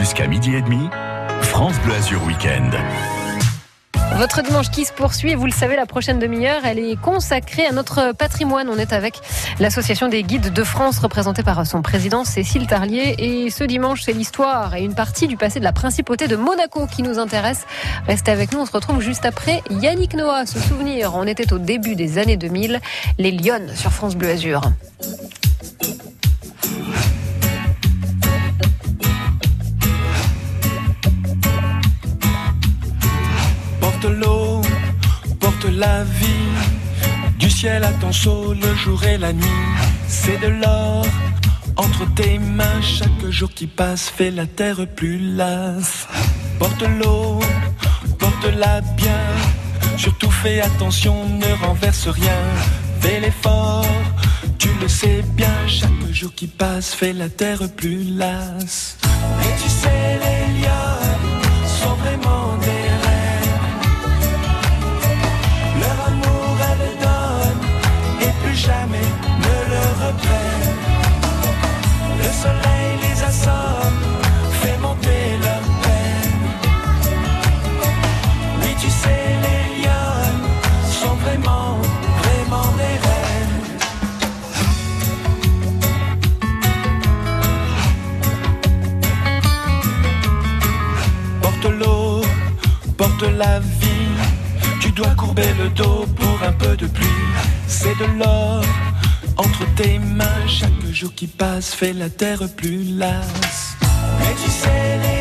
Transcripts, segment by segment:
Jusqu'à midi et demi, France Bleu Azur Week-end. Votre dimanche qui se poursuit, vous le savez, la prochaine demi-heure, elle est consacrée à notre patrimoine. On est avec l'association des guides de France, représentée par son président Cécile Tarlier. Et ce dimanche, c'est l'histoire et une partie du passé de la principauté de Monaco qui nous intéresse. Restez avec nous, on se retrouve juste après Yannick Noah. Se souvenir, on était au début des années 2000, les Lyonnes sur France Bleu Azur. Porte l'eau, porte la vie. Du ciel à ton saut, le jour et la nuit. C'est de l'or entre tes mains. Chaque jour qui passe fait la terre plus lasse. Porte l'eau, porte-la bien. Surtout fais attention, ne renverse rien. Fais l'effort, tu le sais bien. Chaque jour qui passe fait la terre plus lasse. Et tu sais, les ne le reprennent. Le soleil les assomme, fait monter leur peine. Oui, tu sais, les lions sont vraiment, vraiment des reines. Porte l'eau, porte la vie. Tu dois courber le dos pour un peu de pluie. C'est de l'or entre tes mains. Chaque jour qui passe fait la terre plus lasse. Mais tu sais,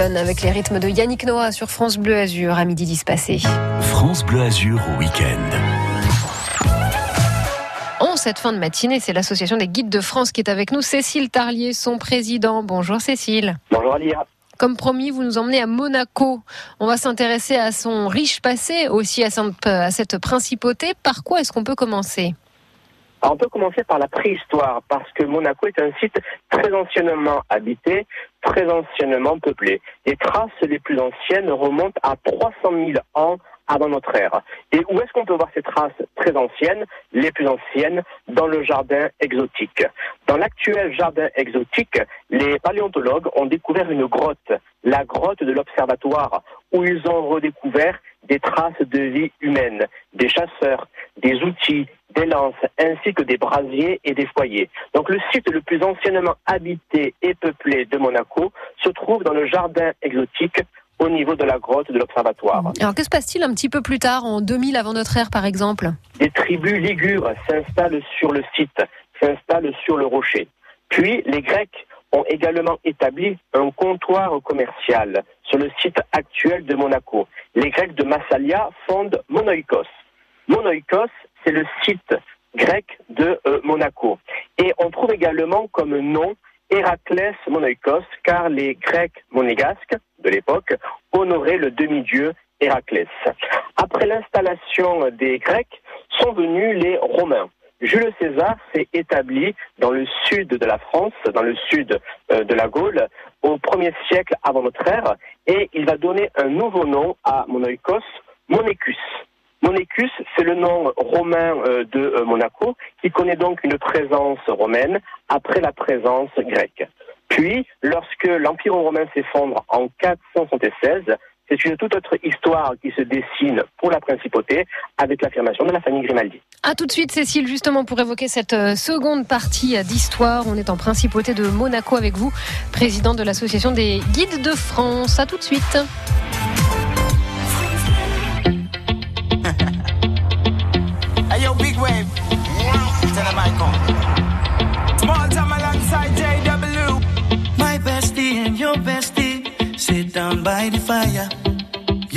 avec les rythmes de Yannick Noah sur France Bleu Azur à midi 10 passé. France Bleu Azur au week-end. En cette fin de matinée, c'est l'association des guides de France qui est avec nous. Cécile Tarlier, son président. Bonjour Cécile. Bonjour Alia. Comme promis, vous nous emmenez à Monaco. On va s'intéresser à son riche passé, aussi à cette principauté. Par quoi est-ce qu'on peut commencer? On peut commencer par la préhistoire, parce que Monaco est un site très anciennement habité, très anciennement peuplé. Les traces les plus anciennes remontent à 300 000 ans avant notre ère. Et où est-ce qu'on peut voir ces traces très anciennes, les plus anciennes, dans le jardin exotique Dans l'actuel jardin exotique, les paléontologues ont découvert une grotte, la grotte de l'Observatoire, où ils ont redécouvert des traces de vie humaine, des chasseurs, des outils, des lances, ainsi que des brasiers et des foyers. Donc le site le plus anciennement habité et peuplé de Monaco se trouve dans le jardin exotique au niveau de la grotte de l'Observatoire. Alors que se passe-t-il un petit peu plus tard, en 2000 avant notre ère par exemple? Des tribus ligures s'installent sur le site, s'installent sur le rocher. Puis les Grecs ont également établi un comptoir commercial sur le site actuel de Monaco. Les Grecs de Massalia fondent Monoikos. Monoikos, c'est le site grec de euh, Monaco. Et on trouve également comme nom Héraclès Monoikos, car les Grecs monégasques de l'époque honoraient le demi-dieu Héraclès. Après l'installation des Grecs, sont venus les Romains. Jules César s'est établi dans le sud de la France, dans le sud euh, de la Gaule, au 1er siècle avant notre ère, et il va donner un nouveau nom à Monoikos, Monecus. Monecus, c'est le nom romain euh, de euh, Monaco, qui connaît donc une présence romaine après la présence grecque. Puis, lorsque l'Empire romain s'effondre en 476, c'est une toute autre histoire qui se dessine pour la principauté avec l'affirmation de la famille Grimaldi. A tout de suite, Cécile, justement pour évoquer cette euh, seconde partie d'histoire. On est en principauté de Monaco avec vous, président de l'association des guides de France. À tout de suite. My bestie and your bestie sit down by the fire.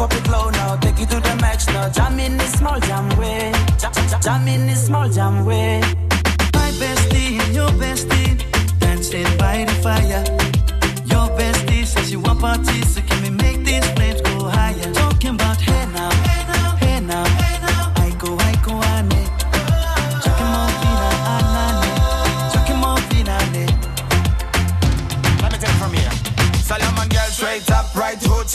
Drop it, low now. Take it to the max now. Jam in this small jam way. Jam in this small jam way. My bestie and your bestie dancing by the fire. Your bestie says you want parties,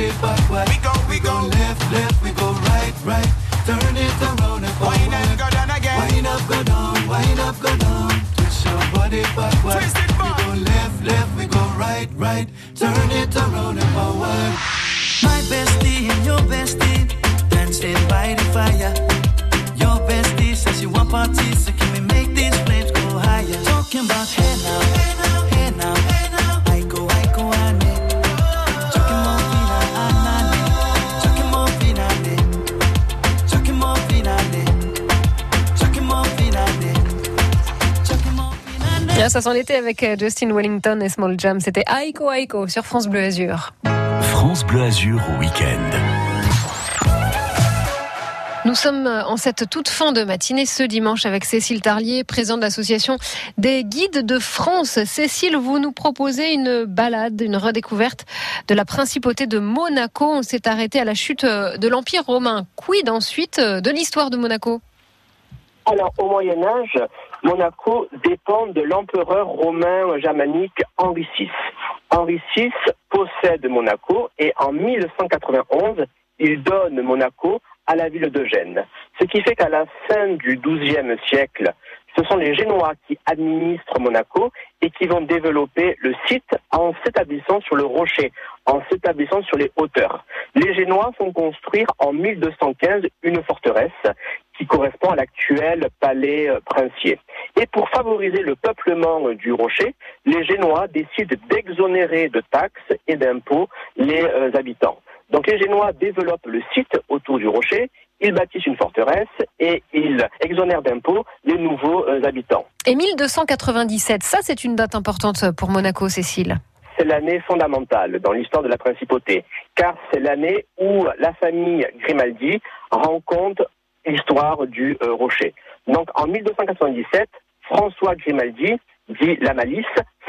Body backward. We go, we go left, left, we go right, right. Turn it around and forward. Wind and go down again Wind up, go down, wind up, go down. Twist your body backward. Twist it back. We go left, left, we go right, right. Turn it around and forward. My bestie and your bestie dancing by the fire. Your bestie says you want parties, so ça s'en était avec euh, Justin Wellington et Small Jam. C'était Aiko Aiko sur France Bleu Azur. France Bleu Azur au week-end. Nous sommes en cette toute fin de matinée ce dimanche avec Cécile Tarlier, présidente de l'association des guides de France. Cécile, vous nous proposez une balade, une redécouverte de la principauté de Monaco. On s'est arrêté à la chute de l'Empire romain. Quid ensuite de l'histoire de Monaco? Alors, au Moyen Âge, Monaco dépend de l'empereur romain germanique Henri VI. Henri VI possède Monaco et en 1191, il donne Monaco à la ville de Gênes. Ce qui fait qu'à la fin du XIIe siècle, ce sont les Génois qui administrent Monaco et qui vont développer le site en s'établissant sur le rocher, en s'établissant sur les hauteurs. Les Génois font construire en 1215 une forteresse qui correspond à l'actuel palais euh, princier. Et pour favoriser le peuplement euh, du rocher, les Génois décident d'exonérer de taxes et d'impôts les euh, habitants. Donc les Génois développent le site autour du rocher, ils bâtissent une forteresse et ils exonèrent d'impôts les nouveaux euh, habitants. Et 1297, ça c'est une date importante pour Monaco, Cécile. C'est l'année fondamentale dans l'histoire de la principauté, car c'est l'année où la famille Grimaldi rencontre l'histoire du euh, rocher. Donc en 1297, François Grimaldi, dit la malice,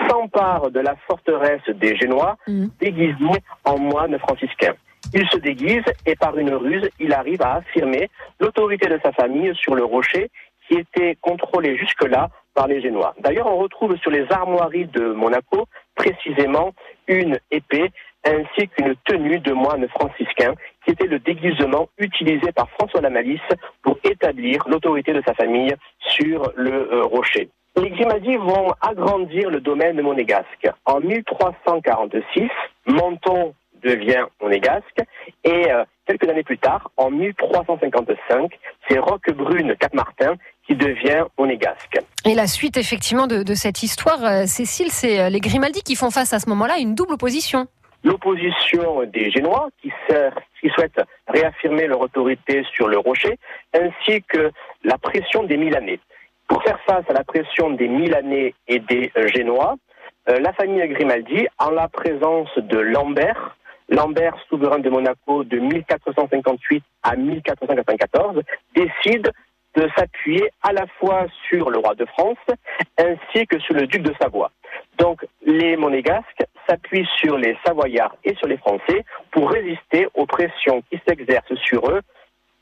s'empare de la forteresse des Génois, Mhm. déguisé en moine franciscain. Il se déguise et par une ruse, il arrive à affirmer l'autorité de sa famille sur le rocher qui était contrôlé jusque-là par les Génois. D'ailleurs, on retrouve sur les armoiries de Monaco précisément une épée ainsi qu'une tenue de moine franciscain qui était le déguisement utilisé par François Lamalisse pour établir l'autorité de sa famille sur le euh, rocher. Les Grimaldi vont agrandir le domaine monégasque. En 1346, Menton devient monégasque et euh, quelques années plus tard, en 1355, c'est Roquebrune Cap-Martin qui devient monégasque. Et la suite effectivement de, cette histoire, euh, Cécile, c'est les Grimaldi qui font face à ce moment-là à une double opposition. L'opposition des Génois qui, qui souhaitent réaffirmer leur autorité sur le rocher, ainsi que la pression des Milanais. Pour faire face à la pression des Milanais et des euh, Génois, euh, la famille Grimaldi, en la présence de Lambert, Lambert, souverain de Monaco de 1458 à 1494, décide de s'appuyer à la fois sur le roi de France ainsi que sur le duc de Savoie. Donc les monégasques s'appuient sur les Savoyards et sur les Français pour résister aux pressions qui s'exercent sur eux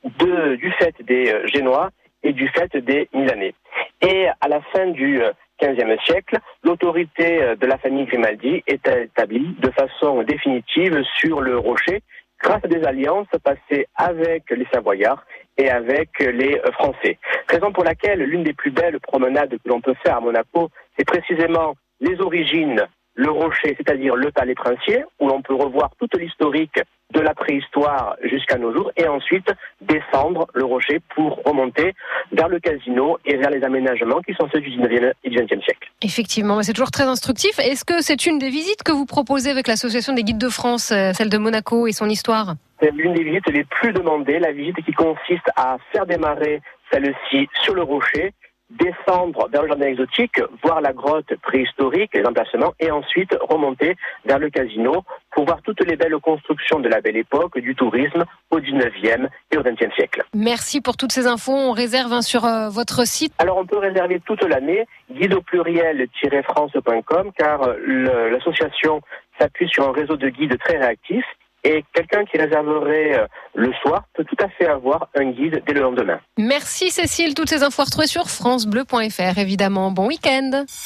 du fait des euh, Génois et du fait des Milanais. Et à la fin du XVe siècle, l'autorité euh, de la famille Grimaldi est établie de façon définitive sur le rocher grâce à des alliances passées avec les Savoyards et avec les euh, Français. Raison pour laquelle l'une des plus belles promenades que l'on peut faire à Monaco, c'est précisément les origines, le rocher, c'est-à-dire le palais princier, où l'on peut revoir toute l'historique de la préhistoire jusqu'à nos jours, et ensuite descendre le rocher pour remonter vers le casino et vers les aménagements qui sont ceux du 19e et du 20e siècle. Effectivement, mais c'est toujours très instructif. Est-ce que c'est une des visites que vous proposez avec l'association des guides de France, euh, celle de Monaco et son histoire? C'est l'une des visites les plus demandées, la visite qui consiste à faire démarrer celle-ci sur le rocher, descendre vers le jardin exotique, voir la grotte préhistorique, les emplacements, et ensuite remonter vers le casino pour voir toutes les belles constructions de la belle époque, du tourisme au 19e et au 20e siècle. Merci pour toutes ces infos. On réserve hein, sur euh, votre site. Alors on peut réserver toute l'année, guide au pluriel-france.com, car euh, l'association s'appuie sur un réseau de guides très réactifs et quelqu'un qui réserverait euh, le soir peut tout à fait avoir un guide dès le lendemain. Merci Cécile. Toutes ces infos à retrouver sur francebleu.fr évidemment. Bon week-end.